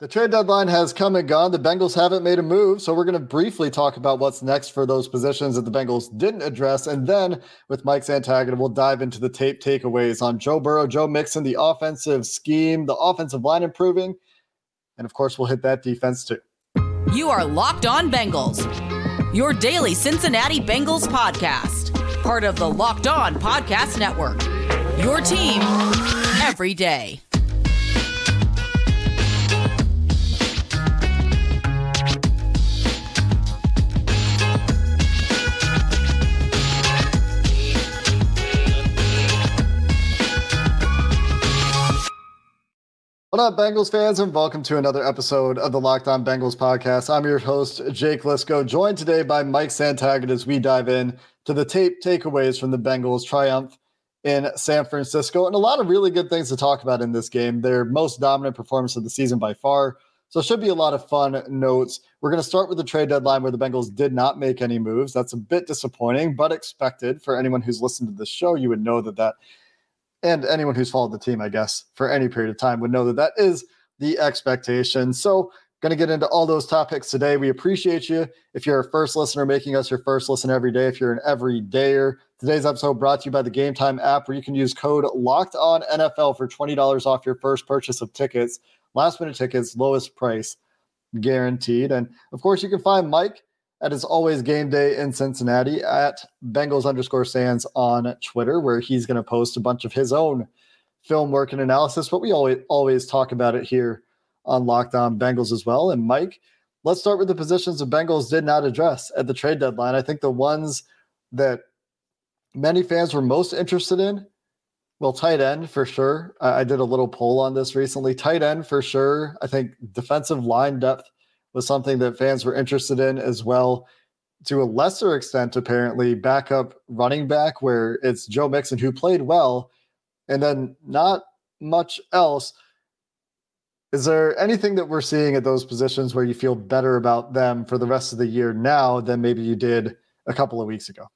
The trade deadline has come and gone. The Bengals haven't made a move. So we're going to briefly talk about what's next for those positions that the Bengals didn't address. And then with Mike Santagata, we'll dive into the tape takeaways on Joe Burrow, Joe Mixon, the offensive scheme, the offensive line improving. And of course, we'll hit that defense too. You are Locked On Bengals, your daily Cincinnati Bengals podcast, part of the Locked On Podcast Network. Your team every day. What up, Bengals fans, and welcome to another episode of the Locked On Bengals podcast. I'm your host, Jake Liscow, joined today by Mike Santagata as we dive in to the tape takeaways from the Bengals triumph in San Francisco, and a lot of really good things to talk about in this game. Their most dominant performance of the season by far. So it should be a lot of fun notes. We're going to start with the trade deadline where the Bengals did not make any moves. That's a bit disappointing, but expected for anyone who's listened to this show. You would know that that and anyone who's followed the team, I guess, for any period of time would know that that is the expectation. So, going to get into all those topics today. We appreciate you. If you're a first listener, making us your first listen every day. If you're an everydayer, today's episode brought to you by the Game Time app, where you can use code Locked On NFL for twenty dollars off your first purchase of tickets. Last minute tickets, lowest price guaranteed. And of course, you can find Mike at his always game day in Cincinnati at Bengals underscore Sans on Twitter, where he's going to post a bunch of his own film work and analysis. But we always always talk about it here on Locked On Bengals as well. And Mike, let's start with the positions the Bengals did not address at the trade deadline. I think the ones that many fans were most interested in. Well, tight end for sure. I did a little poll on this recently. Tight end for sure. I think defensive line depth was something that fans were interested in as well. To a lesser extent, apparently, backup running back, where it's Joe Mixon who played well, and then not much else. Is there anything that we're seeing at those positions where you feel better about them for the rest of the year now than maybe you did a couple of weeks ago?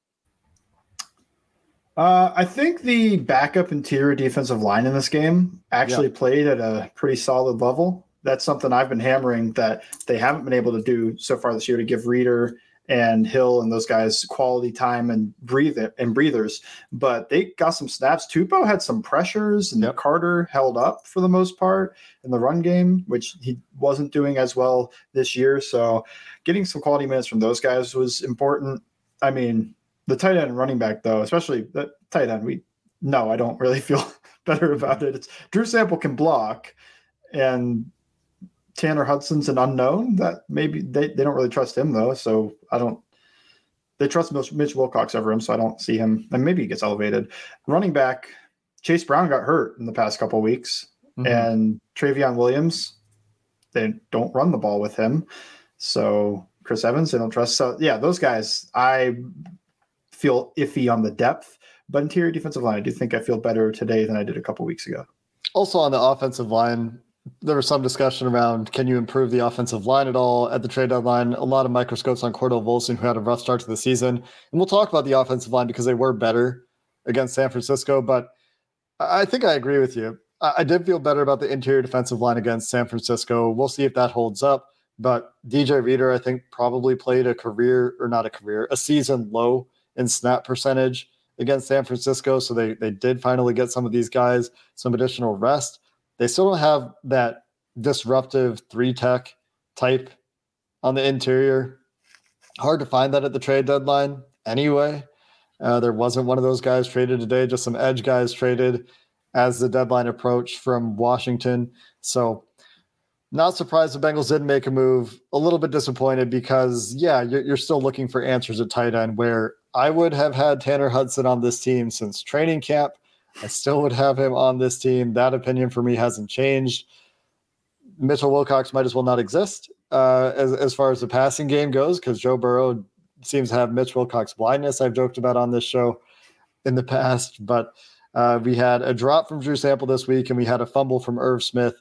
Uh, I think the backup interior defensive line in this game actually yeah. played at a pretty solid level that's something I've been hammering that they haven't been able to do so far this year to give Reader and Hill and those guys quality time and breathe it and breathers. But they got some snaps. Tupou had some pressures, and yep. Carter held up for the most part in the run game, which he wasn't doing as well this year. So getting some quality minutes from those guys was important. I mean, the tight end running back though, especially the tight end, we no, I don't really feel better about it. It's Drew Sample can block, and Tanner Hudson's an unknown. That maybe they, they don't really trust him though. So I don't. They trust Mitch, Mitch Wilcox over him, so I don't see him. And maybe he gets elevated. Running back Chase Brown got hurt in the past couple weeks, mm-hmm. and Trayveon Williams. They don't run the ball with him, so Chris Evans they don't trust. So yeah, those guys I feel iffy on the depth, but interior defensive line I do think I feel better today than I did a couple weeks ago. Also on the offensive line, there was some discussion around can you improve the offensive line at all at the trade deadline? A lot of microscopes on Cordell Volson, who had a rough start to the season. And we'll talk about the offensive line because they were better against San Francisco. But I think I agree with you. I did feel better about the interior defensive line against San Francisco. We'll see if that holds up. But DJ Reader, I think, probably played a career or not a career, a season low in snap percentage against San Francisco. So they they did finally get some of these guys some additional rest. They still don't have that disruptive three tech type on the interior. Hard to find that at the trade deadline anyway. Uh, there wasn't one of those guys traded today, just some edge guys traded as the deadline approached from Washington. So, not surprised the Bengals didn't make a move. A little bit disappointed because, yeah, you're, you're still looking for answers at tight end where I would have had Tanner Hudson on this team since training camp. I still would have him on this team. That opinion for me hasn't changed. Mitchell Wilcox might as well not exist uh, as, as far as the passing game goes because Joe Burrow seems to have Mitch Wilcox blindness. I've joked about on this show in the past, but uh, we had a drop from Drew Sample this week and we had a fumble from Irv Smith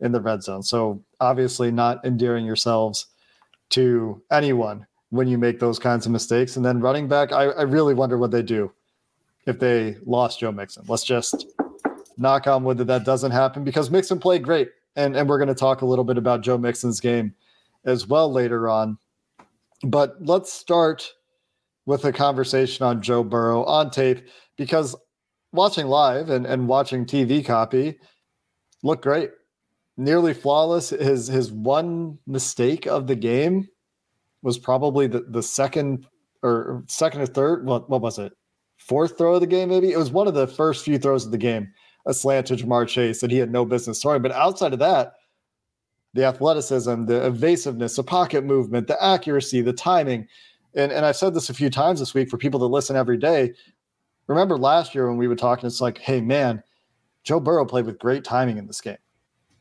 in the red zone. So obviously not endearing yourselves to anyone when you make those kinds of mistakes. And then running back, I, I really wonder what they do if they lost Joe Mixon. Let's just knock on wood that that doesn't happen because Mixon played great And, and we're going to talk a little bit about Joe Mixon's game as well later on. But let's start with a conversation on Joe Burrow on tape because watching live and, and watching TV copy looked great. Nearly flawless. His his one mistake of the game was probably the, the second or second or third. What what was it? Fourth throw of the game, maybe? It was one of the first few throws of the game, a slant to Ja'Marr Chase that he had no business throwing. But outside of that, the athleticism, the evasiveness, the pocket movement, the accuracy, the timing. And, and I've said this a few times this week for people that listen every day. Remember last year when we were talking, it's like, hey, man, Joe Burrow played with great timing in this game.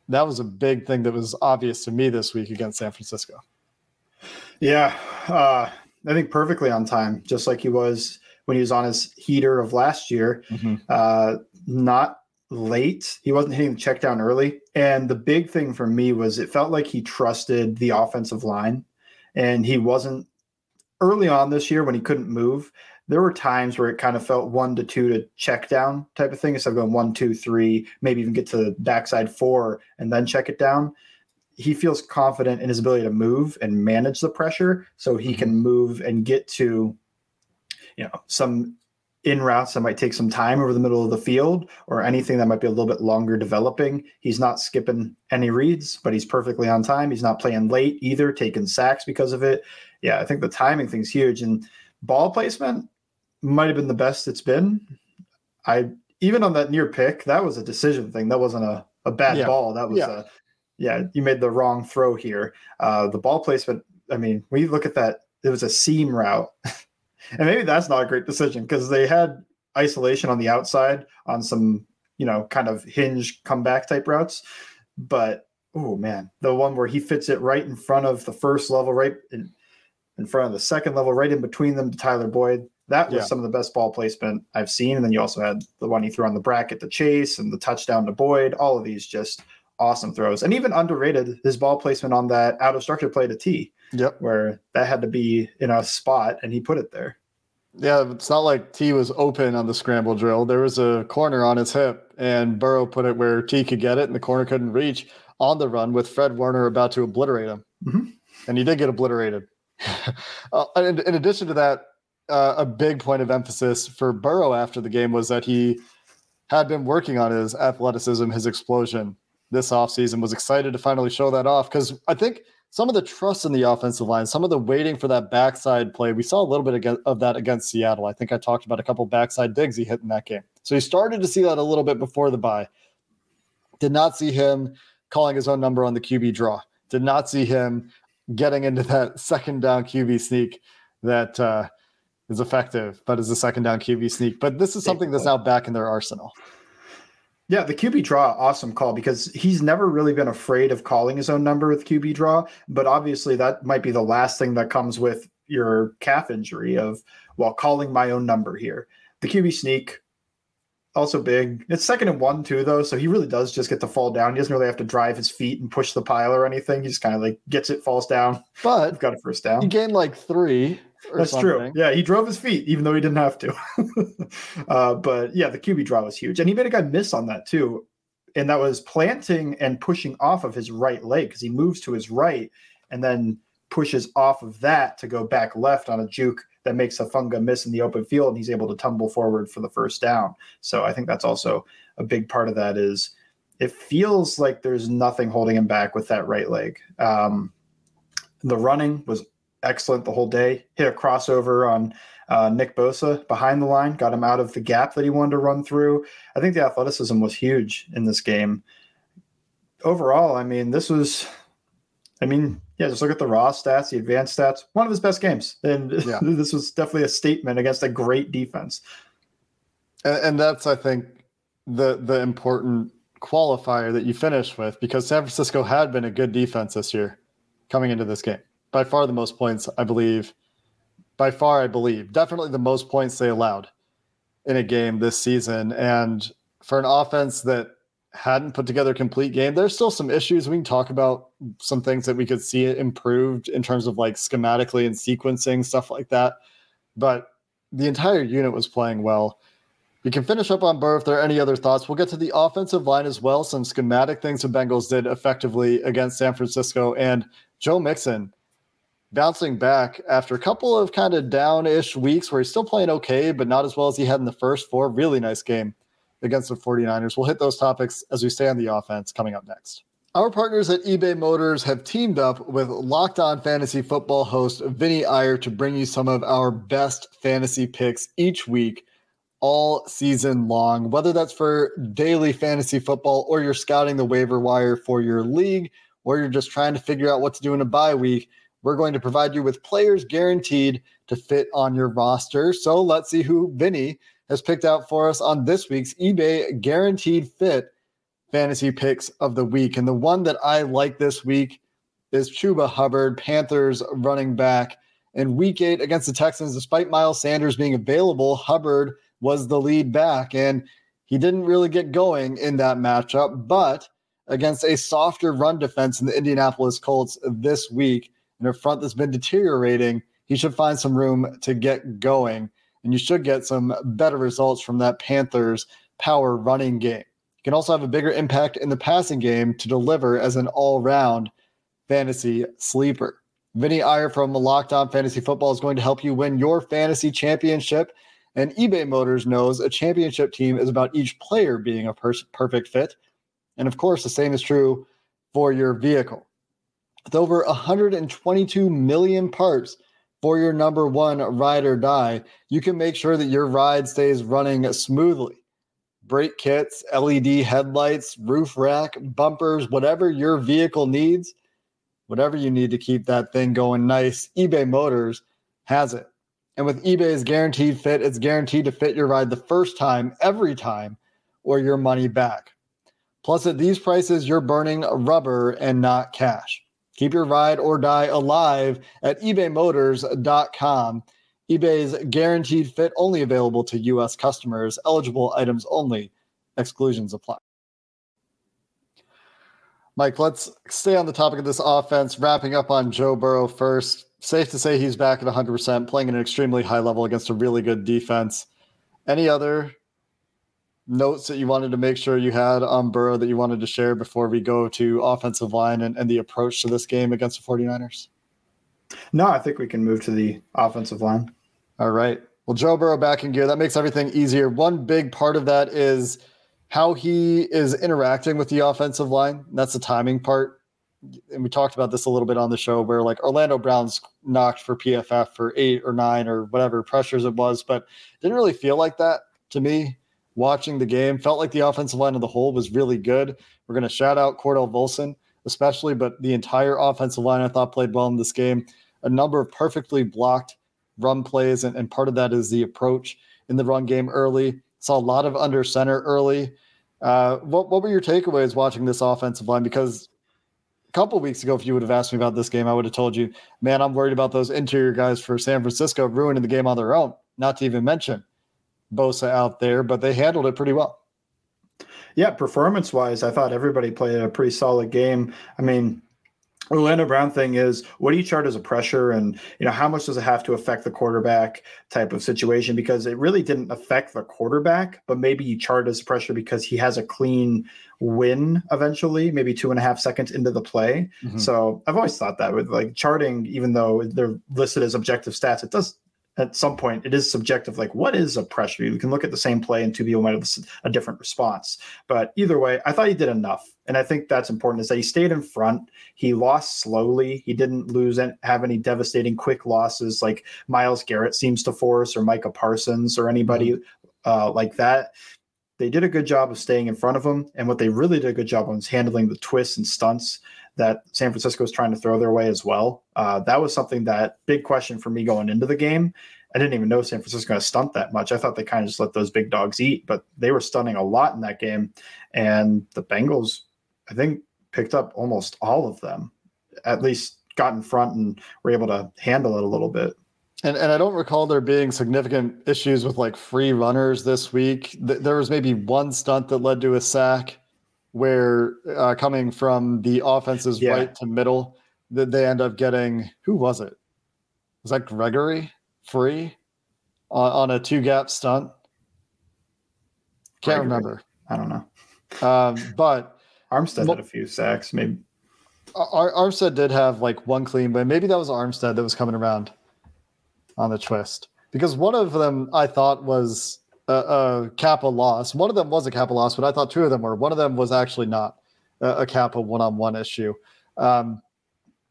That was a big thing that was obvious to me this week against San Francisco. Yeah, uh, I think perfectly on time, just like he was when he was on his heater of last year. Mm-hmm. Uh, not late. He wasn't hitting the check down early. And the big thing for me was it felt like he trusted the offensive line and he wasn't early on this year when he couldn't move. There were times where it kind of felt one to two to check down type of thing instead of going one, two, three, maybe even get to backside four and then check it down. He feels confident in his ability to move and manage the pressure so he can move and get to you know some in routes that might take some time over the middle of the field or anything that might be a little bit longer developing. He's not skipping any reads, but he's perfectly on time. He's not playing late either, taking sacks because of it. Yeah, I think the timing thing's huge. And ball placement might have been the best it's been. I even on that near pick, that was a decision thing. That wasn't a, a bad yeah. ball. That was yeah. a yeah, you made the wrong throw here. Uh, the ball placement, I mean, you look at that, it was a seam route. And maybe that's not a great decision because they had isolation on the outside on some, you know, kind of hinge comeback type routes. But oh man, the one where he fits it right in front of the first level, right in, in front of the second level, right in between them to Tyler Boyd. That was yeah. some of the best ball placement I've seen. And then you also had the one he threw on the bracket to Chase and the touchdown to Boyd. All of these just awesome throws. And even underrated his ball placement on that out of structure play to T. Yep. Where that had to be in a spot and he put it there. Yeah, it's not like T was open on the scramble drill. There was a corner on his hip, and Burrow put it where T could get it, and the corner couldn't reach on the run with Fred Warner about to obliterate him. Mm-hmm. And he did get obliterated. uh, in, in, addition to that, uh, a big point of emphasis for Burrow after the game was that he had been working on his athleticism, his explosion this offseason, was excited to finally show that off because I think – some of the trust in the offensive line, some of the waiting for that backside play. We saw a little bit of that against Seattle. I think I talked about a couple backside digs he hit in that game. So he started to see that a little bit before the bye. Did not see him calling his own number on the QB draw. Did not see him getting into that second down QB sneak that uh, is effective, but is a second down QB sneak. But this is something that's now back in their arsenal. Yeah, the QB draw, awesome call because he's never really been afraid of calling his own number with QB draw. But obviously, that might be the last thing that comes with your calf injury of, well, calling my own number here. The QB sneak, also big. It's second and one, too, though. So he really does just get to fall down. He doesn't really have to drive his feet and push the pile or anything. He just kind of like gets it, falls down. But got a first down. He gained like three that's something. true. Yeah, he drove his feet even though he didn't have to. uh, but yeah, the QB draw was huge, and he made a guy miss on that too, and that was planting and pushing off of his right leg because he moves to his right and then pushes off of that to go back left on a juke that makes Hufanga miss in the open field, and he's able to tumble forward for the first down. So I think that's also a big part of that is it feels like there's nothing holding him back with that right leg. Um, the running was excellent the whole day. Hit a crossover on uh, Nick Bosa behind the line, got him out of the gap that he wanted to run through. I think the athleticism was huge in this game. Overall, I mean, this was, I mean, yeah, just look at the raw stats, the advanced stats. One of his best games, and yeah. this was definitely a statement against a great defense. And, and that's, I think, the the important qualifier that you finish with because San Francisco had been a good defense this year coming into this game by far the most points, I believe. By far, I believe. Definitely the most points they allowed in a game this season. And for an offense that hadn't put together a complete game, there's still some issues. We can talk about some things that we could see improved in terms of like schematically and sequencing, stuff like that. But the entire unit was playing well. We can finish up on Burrow if there are any other thoughts. We'll get to the offensive line as well. Some schematic things the Bengals did effectively against San Francisco and Joe Mixon bouncing back after a couple of kind of down-ish weeks where he's still playing okay, but not as well as he had in the first four. Really nice game against the 49ers. We'll hit those topics as we stay on the offense coming up next. Our partners at eBay Motors have teamed up with Locked On Fantasy Football host Vinny Iyer to bring you some of our best fantasy picks each week, all season long. Whether that's for daily fantasy football or you're scouting the waiver wire for your league, or you're just trying to figure out what to do in a bye week, we're going to provide you with players guaranteed to fit on your roster. So let's see who Vinny has picked out for us on this week's eBay Guaranteed Fit fantasy picks of the week. And the one that I like this week is Chuba Hubbard, Panthers running back. In week eight against the Texans, despite Miles Sanders being available, Hubbard was the lead back, and he didn't really get going in that matchup. But against a softer run defense in the Indianapolis Colts this week, in a front that's been deteriorating, he should find some room to get going. And you should get some better results from that Panthers power running game You can also have a bigger impact in the passing game to deliver as an all round fantasy sleeper. Vinny Iyer from Locked On Fantasy Football is going to help you win your fantasy championship. And eBay Motors knows a championship team is about each player being a per- perfect fit. And of course, the same is true for your vehicle. With over 122 million parts for your number one ride or die, you can make sure that your ride stays running smoothly brake kits, LED headlights, roof rack, bumpers, whatever your vehicle needs, whatever you need to keep that thing going nice, eBay Motors has it. And with eBay's guaranteed fit, it's guaranteed to fit your ride the first time, every time, or your money back. Plus, at these prices, you're burning rubber and not cash. Keep your ride or die alive at ebaymotors.com eBay's guaranteed fit only available to U.S. customers, eligible items only, exclusions apply. Mike, let's stay on the topic of this offense, wrapping up on Joe Burrow first. Safe to say he's back at 100%, playing at an extremely high level against a really good defense. Any other notes that you wanted to make sure you had on Burrow that you wanted to share before we go to offensive line and, and the approach to this game against the 49ers? No, I think we can move to the offensive line. All right. Well, Joe Burrow back in gear. That makes everything easier. One big part of that is how he is interacting with the offensive line. That's the timing part. And we talked about this a little bit on the show where like Orlando Brown's knocked for PFF for eight or nine or whatever pressures it was, but didn't really feel like that to me watching the game. Felt like the offensive line of the whole was really good. We're going to shout out Cordell Volson, especially, but the entire offensive line I thought played well in this game. A number of perfectly blocked run plays, and, and part of that is the approach in the run game early. Saw a lot of under center early. Uh, what what were your takeaways watching this offensive line? Because a couple weeks ago, if you would have asked me about this game, I would have told you, man, I'm worried about those interior guys for San Francisco ruining the game on their own. Not to even mention Bosa out there, but they handled it pretty well. Yeah, performance wise, I thought everybody played a pretty solid game. I mean, the Orlando Brown thing is what do you chart as a pressure and you know how much does it have to affect the quarterback type of situation because it really didn't affect the quarterback but maybe you chart as pressure because he has a clean win eventually maybe two and a half seconds into the play mm-hmm. so I've always thought that with like charting even though they're listed as objective stats it does at some point it is subjective like what is a pressure? You can look at the same play and two people might have a different response. But either way i thought he did enough. And i think that's important is that he stayed in front. He lost slowly. He didn't lose and have any devastating quick losses like miles garrett seems to force or micah parsons or anybody mm-hmm. uh, like that. They did a good job of staying in front of him. And what they really did a good job on is handling the twists and stunts that San Francisco is trying to throw their way as well. Uh, that was something that big question for me going into the game. I didn't even know San Francisco to stunt that much. I thought they kind of just let those big dogs eat, but they were stunning a lot in that game. And the Bengals, I think, picked up almost all of them, at least got in front and were able to handle it a little bit. And and I don't recall there being significant issues with like free runners this week. There was maybe one stunt that led to a sack where uh, coming from the offense's yeah. right to middle, that they end up getting who was it? Was that Gregory free on, on a two gap stunt? Can't remember. I don't know. Um, but Armstead well, had a few sacks, maybe. Ar- Armstead did have like one clean, but maybe that was Armstead that was coming around on the twist because one of them I thought was a, a Cappa loss. One of them was a Cappa loss, but I thought two of them were. One of them was actually not a, a Cappa one-on-one issue. Um,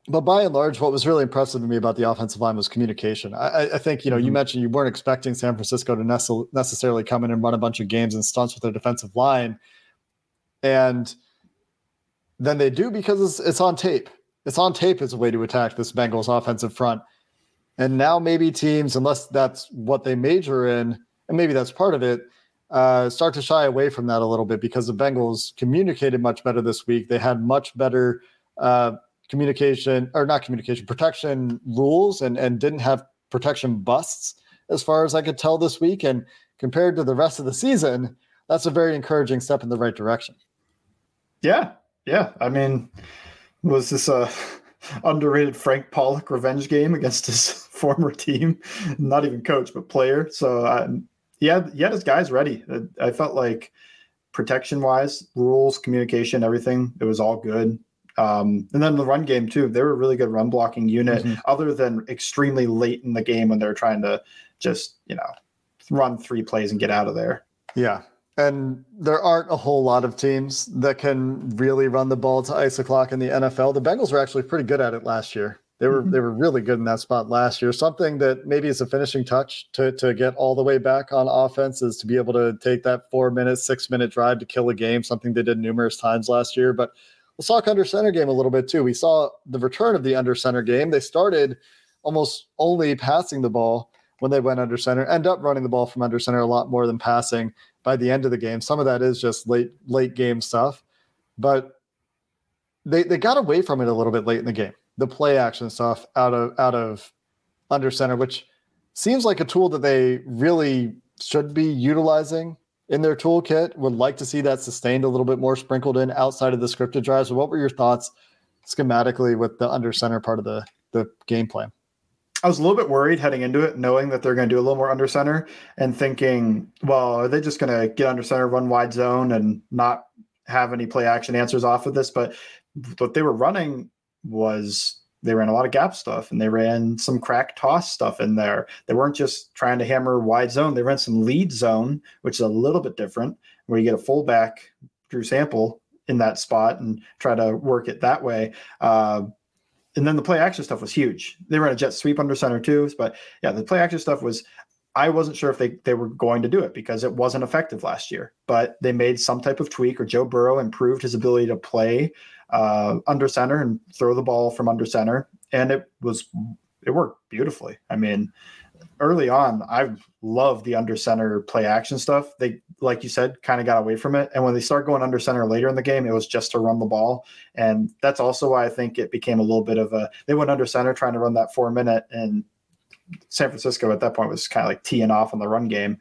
but by and large, what was really impressive to me about the offensive line was communication. I, I think you know mm-hmm. you mentioned you weren't expecting San Francisco to nece- necessarily come in and run a bunch of games and stunts with their defensive line, and then they do because it's, it's on tape. It's on tape as a way to attack this Bengals offensive front. And now maybe teams, unless that's what they major in, and maybe that's part of it, uh, start to shy away from that a little bit because the Bengals communicated much better this week. They had much better uh, communication, or not communication, protection rules, and and didn't have protection busts as far as I could tell this week. And compared to the rest of the season, that's a very encouraging step in the right direction. Yeah, yeah. I mean, was this a underrated Frank Pollack revenge game against his former team? Not even coach, but player. So um, yeah, he had his guys ready. I felt like protection wise, rules, communication, everything, it was all good. Um, and then the run game too. They were a really good run blocking unit, mm-hmm. other than extremely late in the game when they were trying to just you know run three plays and get out of there. Yeah, and there aren't a whole lot of teams that can really run the ball to ice clock in the NFL. The Bengals were actually pretty good at it last year. They were mm-hmm. they were really good in that spot last year. Something that maybe is a finishing touch to to get all the way back on offense is to be able to take that four minute, six minute drive to kill a game. Something they did numerous times last year. But let's talk under center game a little bit too. We saw the return of the under center game. They started almost only passing the ball when they went under center. End up running the ball from under center a lot more than passing by the end of the game. Some of that is just late late game stuff, but they they got away from it a little bit late in the game the play action stuff out of out of under center, which seems like a tool that they really should be utilizing in their toolkit. Would like to see that sustained a little bit more, sprinkled in outside of the scripted drives. So what were your thoughts schematically with the under center part of the the game plan? I was a little bit worried heading into it, knowing that they're going to do a little more under center and thinking, well, are they just going to get under center, run wide zone, and not have any play action answers off of this? But what they were running was they ran a lot of gap stuff and they ran some crack toss stuff in there. They weren't just trying to hammer wide zone. They ran some lead zone, which is a little bit different, where you get a fullback, Drew Sample, in that spot and try to work it that way. Uh, and then the play action stuff was huge. They ran a jet sweep under center too, but yeah, the play action stuff was. I wasn't sure if they, they were going to do it because it wasn't effective last year, but they made some type of tweak or Joe Burrow improved his ability to play uh, under center and throw the ball from under center, and it was it worked beautifully. I mean, early on, I loved the under center play action stuff. They, like you said, kind of got away from it, and when they start going under center later in the game, it was just to run the ball, and that's also why I think it became a little bit of a. They went under center trying to run that four minute, and San Francisco at that point was kind of like teeing off on the run game.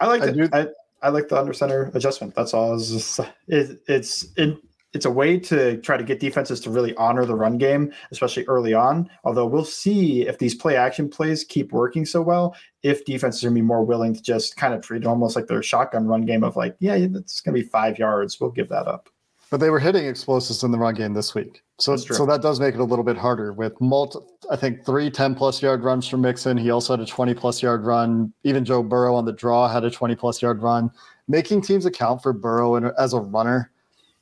I like it. I, I like the under center adjustment. That's all. It's just, it, it's it, it's a way to try to get defenses to really honor the run game, especially early on. Although we'll see if these play action plays keep working so well, if defenses are gonna be more willing to just kind of treat it almost like their shotgun run game of like, yeah, it's gonna be five yards. We'll give that up. But they were hitting explosives in the run game this week. So, so that does make it a little bit harder with multi, I think three 10 plus yard runs from Mixon. He also had a 20 plus yard run. Even Joe Burrow on the draw had a 20 plus yard run. Making teams account for Burrow and as a runner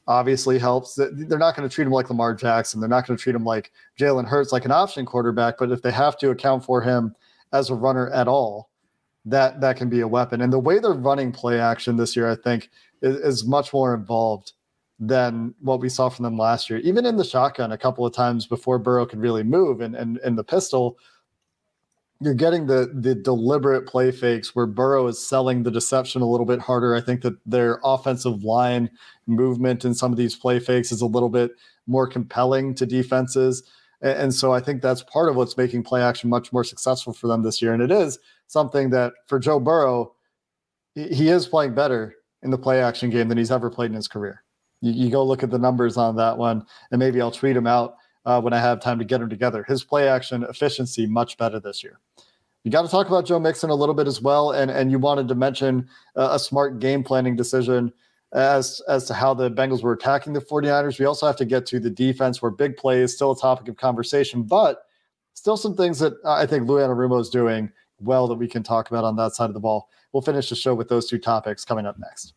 obviously helps. They're not going to treat him like Lamar Jackson. They're not going to treat him like Jalen Hurts, like an option quarterback. But if they have to account for him as a runner at all, that that can be a weapon. And the way they're running play action this year, I think, is, is much more involved than what we saw from them last year. Even in the shotgun, a couple of times before Burrow could really move, and and in the pistol, you're getting the the deliberate play fakes where Burrow is selling the deception a little bit harder. I think that their offensive line movement in some of these play fakes is a little bit more compelling to defenses. And, and so I think that's part of what's making play action much more successful for them this year. And it is something that for Joe Burrow, he is playing better in the play action game than he's ever played in his career. You, you go look at the numbers on that one, and maybe I'll tweet him out uh, when I have time to get them together. His play action efficiency much better this year. you got to talk about Joe Mixon a little bit as well. And, and you wanted to mention uh, a smart game planning decision as, as to how the Bengals were attacking the 49ers. We also have to get to the defense where big play is still a topic of conversation, but still some things that I think Lou Anarumo is doing well that we can talk about on that side of the ball. We'll finish the show with those two topics coming up next.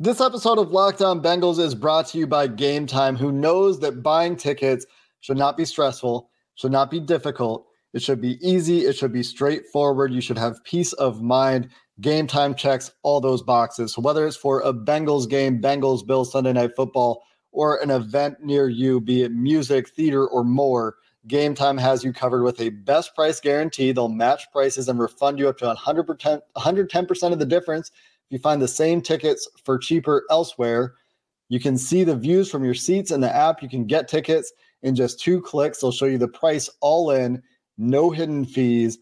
This episode of Locked On Bengals is brought to you by Game Time, who knows that buying tickets should not be stressful, should not be difficult. It should be easy, it should be straightforward. You should have peace of mind. Game Time checks all those boxes. So whether it's for a Bengals game, Bengals Bills Sunday Night Football, or an event near you, be it music, theater, or more, Game Time has you covered with a best price guarantee. They'll match prices and refund you up to 100%, 110% of the difference if you find the same tickets for cheaper elsewhere. You can see the views from your seats in the app. You can get tickets in just two clicks. They'll show you the price all in, no hidden fees.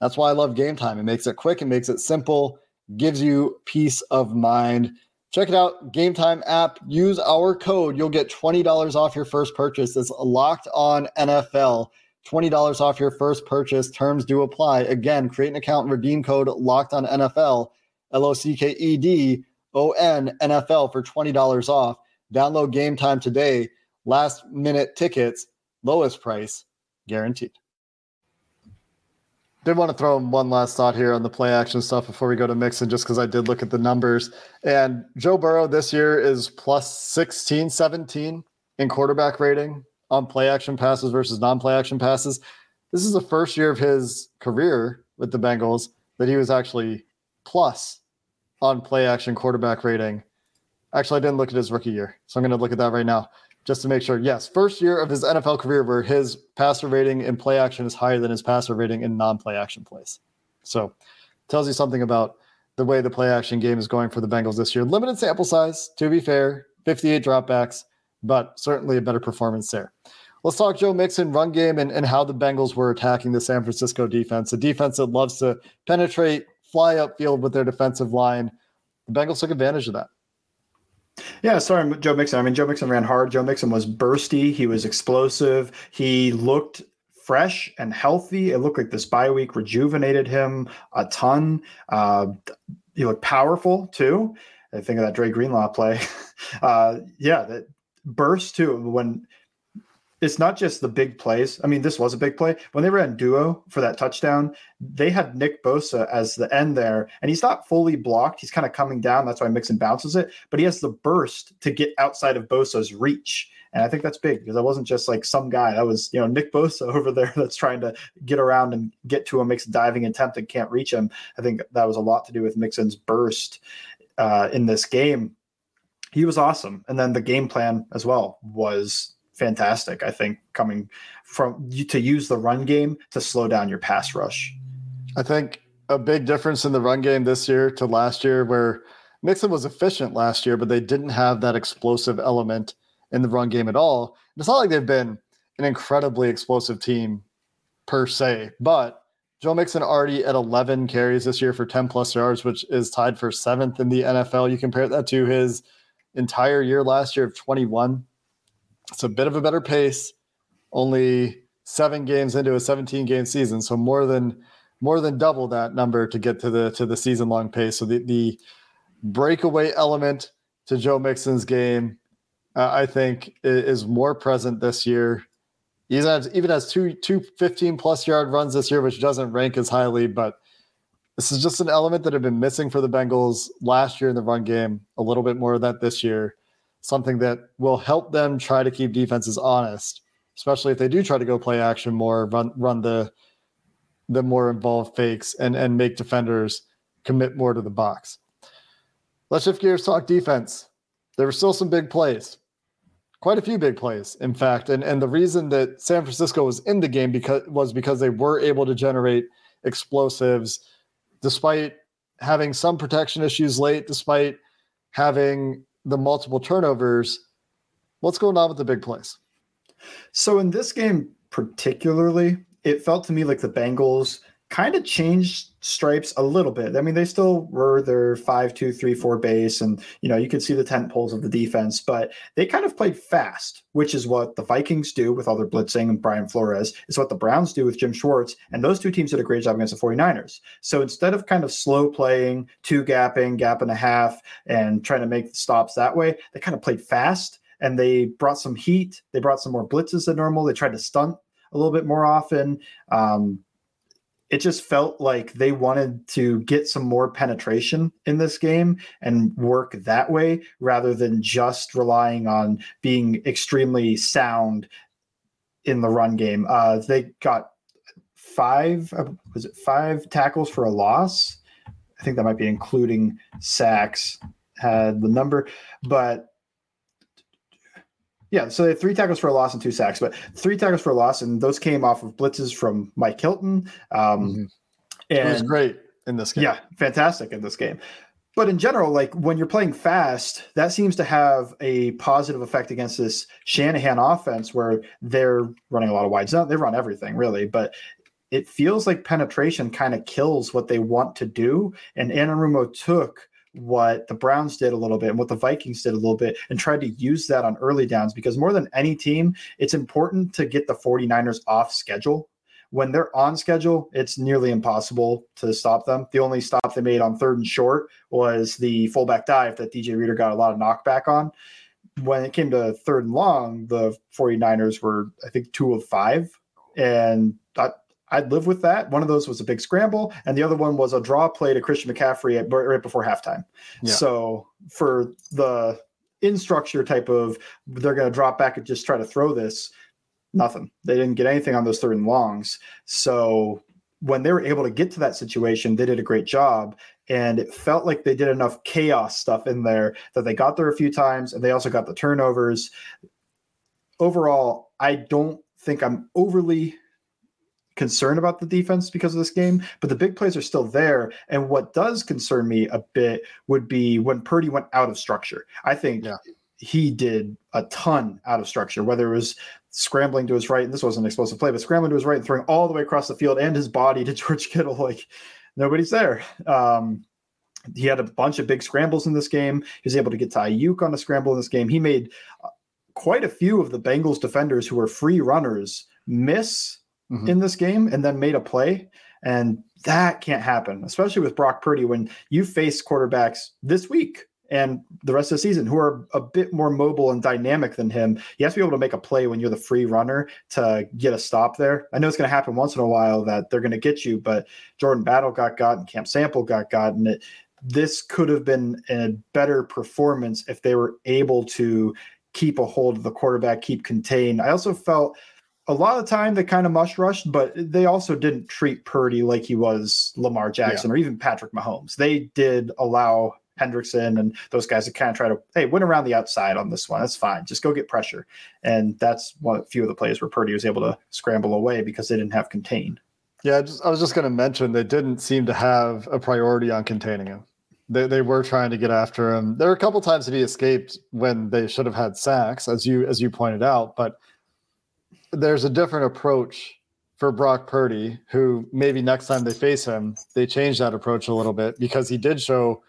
That's why I love Game Time. It makes it quick, it makes it simple, gives you peace of mind. Check it out, Game Time app. Use our code. You'll get $20 off your first purchase. It's locked on NFL. $20 off your first purchase. Terms do apply. Again, create an account redeem code locked on NFL L O C K E D O N NFL for $20 off. Download game time today. Last minute tickets, lowest price guaranteed. Did want to throw in one last thought here on the play action stuff before we go to Mixon, just because I did look at the numbers. And Joe Burrow this year is plus 16, 17 in quarterback rating on play action passes versus non play action passes. This is the first year of his career with the Bengals that he was actually plus on play action quarterback rating. Actually, I didn't look at his rookie year, so I'm going to look at that right now just to make sure. Yes, first year of his NFL career where his passer rating in play action is higher than his passer rating in non-play action plays. So, tells you something about the way the play action game is going for the Bengals this year. Limited sample size, to be fair, 58 dropbacks, but certainly a better performance there. Let's talk Joe Mixon run game and, and how the Bengals were attacking the San Francisco defense, a defense that loves to penetrate, fly upfield with their defensive line. The Bengals took advantage of that. Yeah, sorry, Joe Mixon. I mean, Joe Mixon ran hard. Joe Mixon was bursty. He was explosive. He looked fresh and healthy. It looked like this bye week rejuvenated him a ton. Uh, he looked powerful too. I think of that Dre Greenlaw play. Uh, yeah, that burst too. When it's not just the big plays. I mean, this was a big play. When they ran duo for that touchdown, they had Nick Bosa as the end there, and he's not fully blocked. He's kind of coming down. That's why Mixon bounces it, but he has the burst to get outside of Bosa's reach. And I think that's big because that wasn't just like some guy. That was, you know, Nick Bosa over there that's trying to get around and get to him, makes a diving attempt and can't reach him. I think that was a lot to do with Mixon's burst uh, in this game. He was awesome. And then the game plan as well was fantastic. I think coming from to use the run game to slow down your pass rush. I think a big difference in the run game this year to last year, where Mixon was efficient last year, but they didn't have that explosive element in the run game at all. It's not like they've been an incredibly explosive team per se, but Joe Mixon already at 11 carries this year for 10 plus yards, which is tied for seventh in the NFL. You compare that to his entire year last year of 21 it's a bit of a better pace. Only seven games into a 17 game season, so more than more than double that number to get to the to the season long pace. So the the breakaway element to Joe Mixon's game, uh, I think, is, more present this year. He even has two two 15 plus yard runs this year, which doesn't rank as highly, but this is just an element that had been missing for the Bengals last year in the run game. A little bit more of that this year something that will help them try to keep defenses honest, especially if they do try to go play action more, run run the the more involved fakes and and make defenders commit more to the box. Let's shift gears, talk defense. There were still some big plays. Quite a few big plays, in fact. And and the reason that San Francisco was in the game because was because they were able to generate explosives despite having some protection issues late, despite having the multiple turnovers. What's going on with the big plays? So in this game particularly, it felt to me like the Bengals kind of changed stripes a little bit. I mean, they still were their five, two, three, four base, and you know, you could see the tent poles of the defense, but they kind of played fast, which is what the Vikings do with all their blitzing and Brian Flores, is what the Browns do with Jim Schwartz. And those two teams did a great job against the 49ers. So instead of kind of slow playing, two gapping, gap and a half, and trying to make stops that way, they kind of played fast and they brought some heat. They brought some more blitzes than normal. They tried to stunt a little bit more often. Um, it just felt like they wanted to get some more penetration in this game and work that way rather than just relying on being extremely sound in the run game. Uh, they got five, uh, was it five tackles for a loss? I think that might be including sacks, had the number, but yeah, so they had three tackles for a loss and two sacks, but three tackles for a loss, and those came off of blitzes from Mike Hilton. Um, mm-hmm. And, it was great in this game. Yeah, fantastic in this game. But in general, like when you're playing fast, that seems to have a positive effect against this Shanahan offense where they're running a lot of wide zone. They run everything really, but it feels like penetration kind of kills what they want to do. And Anarumo took what the Browns did a little bit and what the Vikings did a little bit and tried to use that on early downs because more than any team, it's important to get the 49ers off schedule. When they're on schedule, it's nearly impossible to stop them. The only stop they made on third and short was the fullback dive that DJ Reader got a lot of knockback on. When it came to third and long, the 49ers were, I think, two of five. And that I'd live with that. One of those was a big scramble, and the other one was a draw play to Christian McCaffrey at, right before halftime. Yeah. So for the in structure type of, they're going to drop back and just try to throw this. Nothing. They didn't get anything on those third and longs. So when they were able to get to that situation, they did a great job. And it felt like they did enough chaos stuff in there that they got there a few times and they also got the turnovers. Overall, I don't think I'm overly concern about the defense because of this game, but the big plays are still there. And what does concern me a bit would be when Purdy went out of structure. I think yeah. he did a ton out of structure, whether it was scrambling to his right, and this wasn't an explosive play, but scrambling to his right and throwing all the way across the field and his body to George Kittle. Like nobody's there. Um, he had a bunch of big scrambles in this game. He was able to get to Aiyuk on a scramble in this game. He made uh, quite a few of the Bengals defenders who were free runners miss mm-hmm. in this game and then made a play. And that can't happen, especially with Brock Purdy when you face quarterbacks this week and the rest of the season who are a bit more mobile and dynamic than him. He has to be able to make a play when you're the free runner to get a stop there. I know it's going to happen once in a while that they're going to get you, but Jordan Battle got got and Cam Sample got got, and it, this could have been a better performance if they were able to keep a hold of the quarterback, keep contained. I also felt a lot of the time they kind of mush rushed, but they also didn't treat Purdy like he was Lamar Jackson yeah. or even Patrick Mahomes. They did allow Hendrickson and those guys to kind of try to, hey, win around the outside on this one. That's fine. Just go get pressure. And that's one a few of the plays where Purdy was able to scramble away because they didn't have contain. Yeah, I, just, I was just going to mention they didn't seem to have a priority on containing him. They, they were trying to get after him. There were a couple times that he escaped when they should have had sacks, as you as you pointed out, but – there's a different approach for Brock Purdy, who maybe next time they face him, they change that approach a little bit because he did show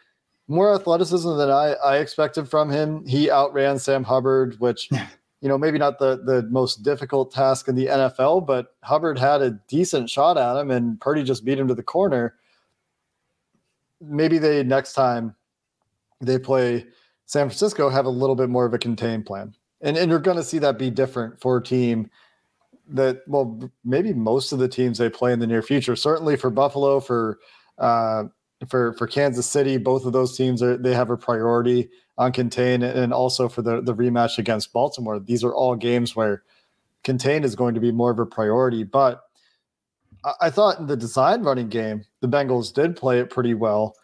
more athleticism than I, I expected from him. He outran Sam Hubbard, which, you know, maybe not the, the most difficult task in the NFL, but Hubbard had a decent shot at him and Purdy just beat him to the corner. Maybe they next time they play San Francisco have a little bit more of a contained plan. And, and you're going to see that be different for a team – that well maybe most of the teams they play in the near future certainly for buffalo for uh, for for kansas city both of those teams are they have a priority on contain and also for the the rematch against baltimore these are all games where contain is going to be more of a priority but I, I thought in the design running game the bengals did play it pretty well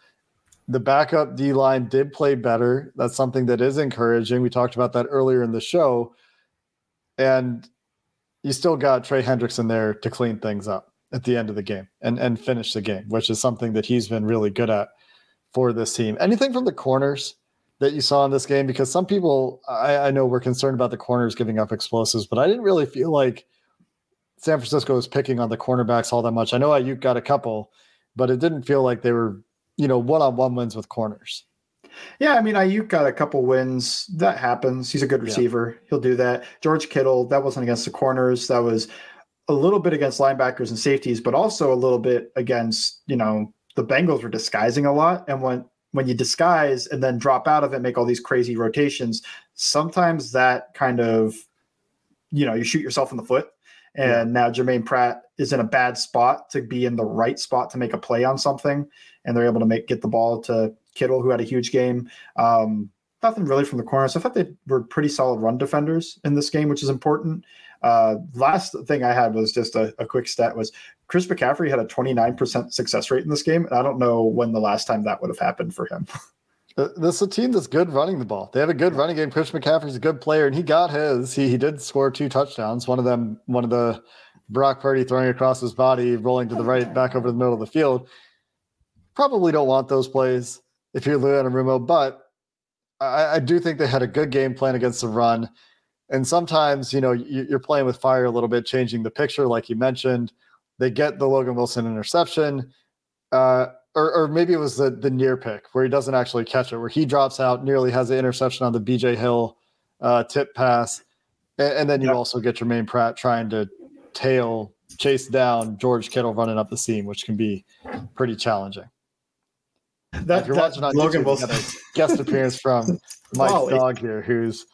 the backup D line did play better. That's something that is encouraging. We talked about that earlier in the show. And you still got Trey Hendrickson there to clean things up at the end of the game and and finish the game, which is something that he's been really good at for this team. Anything from the corners that you saw in this game? Because some people I, I know were concerned about the corners giving up explosives, but I didn't really feel like San Francisco was picking on the cornerbacks all that much. I know Aiyuk got a couple, but it didn't feel like they were, you know, one on one wins with corners. Yeah, I mean, Aiyuk got a couple wins. That happens. He's a good receiver. Yeah. He'll do that. George Kittle, that wasn't against the corners. That was a little bit against linebackers and safeties, but also a little bit against, you know, the Bengals were disguising a lot. And when when you disguise and then drop out of it, make all these crazy rotations, sometimes that kind of, you know, you shoot yourself in the foot. And yeah. now Germaine Pratt is in a bad spot to be in the right spot to make a play on something, and they're able to make get the ball to Kittle, who had a huge game. Um, nothing really from the corners. I thought they were pretty solid run defenders in this game, which is important. Uh, last thing I had was just a, a, quick stat was Chris McCaffrey had a 29% success rate in this game. And I don't know when the last time that would have happened for him. This is a team that's good running the ball. They have a good running game. Chris McCaffrey's a good player, and he got his. He he did score two touchdowns. One of them, one of the Brock Purdy throwing across his body, rolling to the right, back over the middle of the field. Probably don't want those plays if you're Lou Anarumo, but I, I do think they had a good game plan against the run. And sometimes, you know, you're playing with fire a little bit, changing the picture, like you mentioned. They get the Logan Wilson interception, uh, or, or maybe it was the, the near pick where he doesn't actually catch it, where he drops out, nearly has the interception on the BJ Hill uh, tip pass. And, and then you yep. also get Germaine Pratt trying to tail, chase down George Kittle running up the seam, which can be pretty challenging. That, if you're watching on Locked On YouTube, got a guest appearance from Mike's. Dog here, who's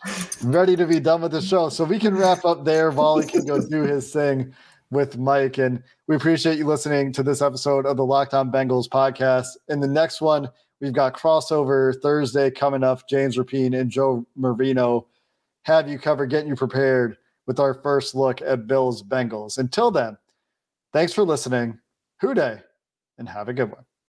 ready to be done with the show. So we can wrap up there. Volley can go do his thing with Mike. And we appreciate you listening to this episode of the Locked On Bengals podcast. In the next one, we've got crossover Thursday coming up. James Rapien and Joe Marino have you covered, getting you prepared with our first look at Bills Bengals. Until then, thanks for listening. Who Dey, and have a good one.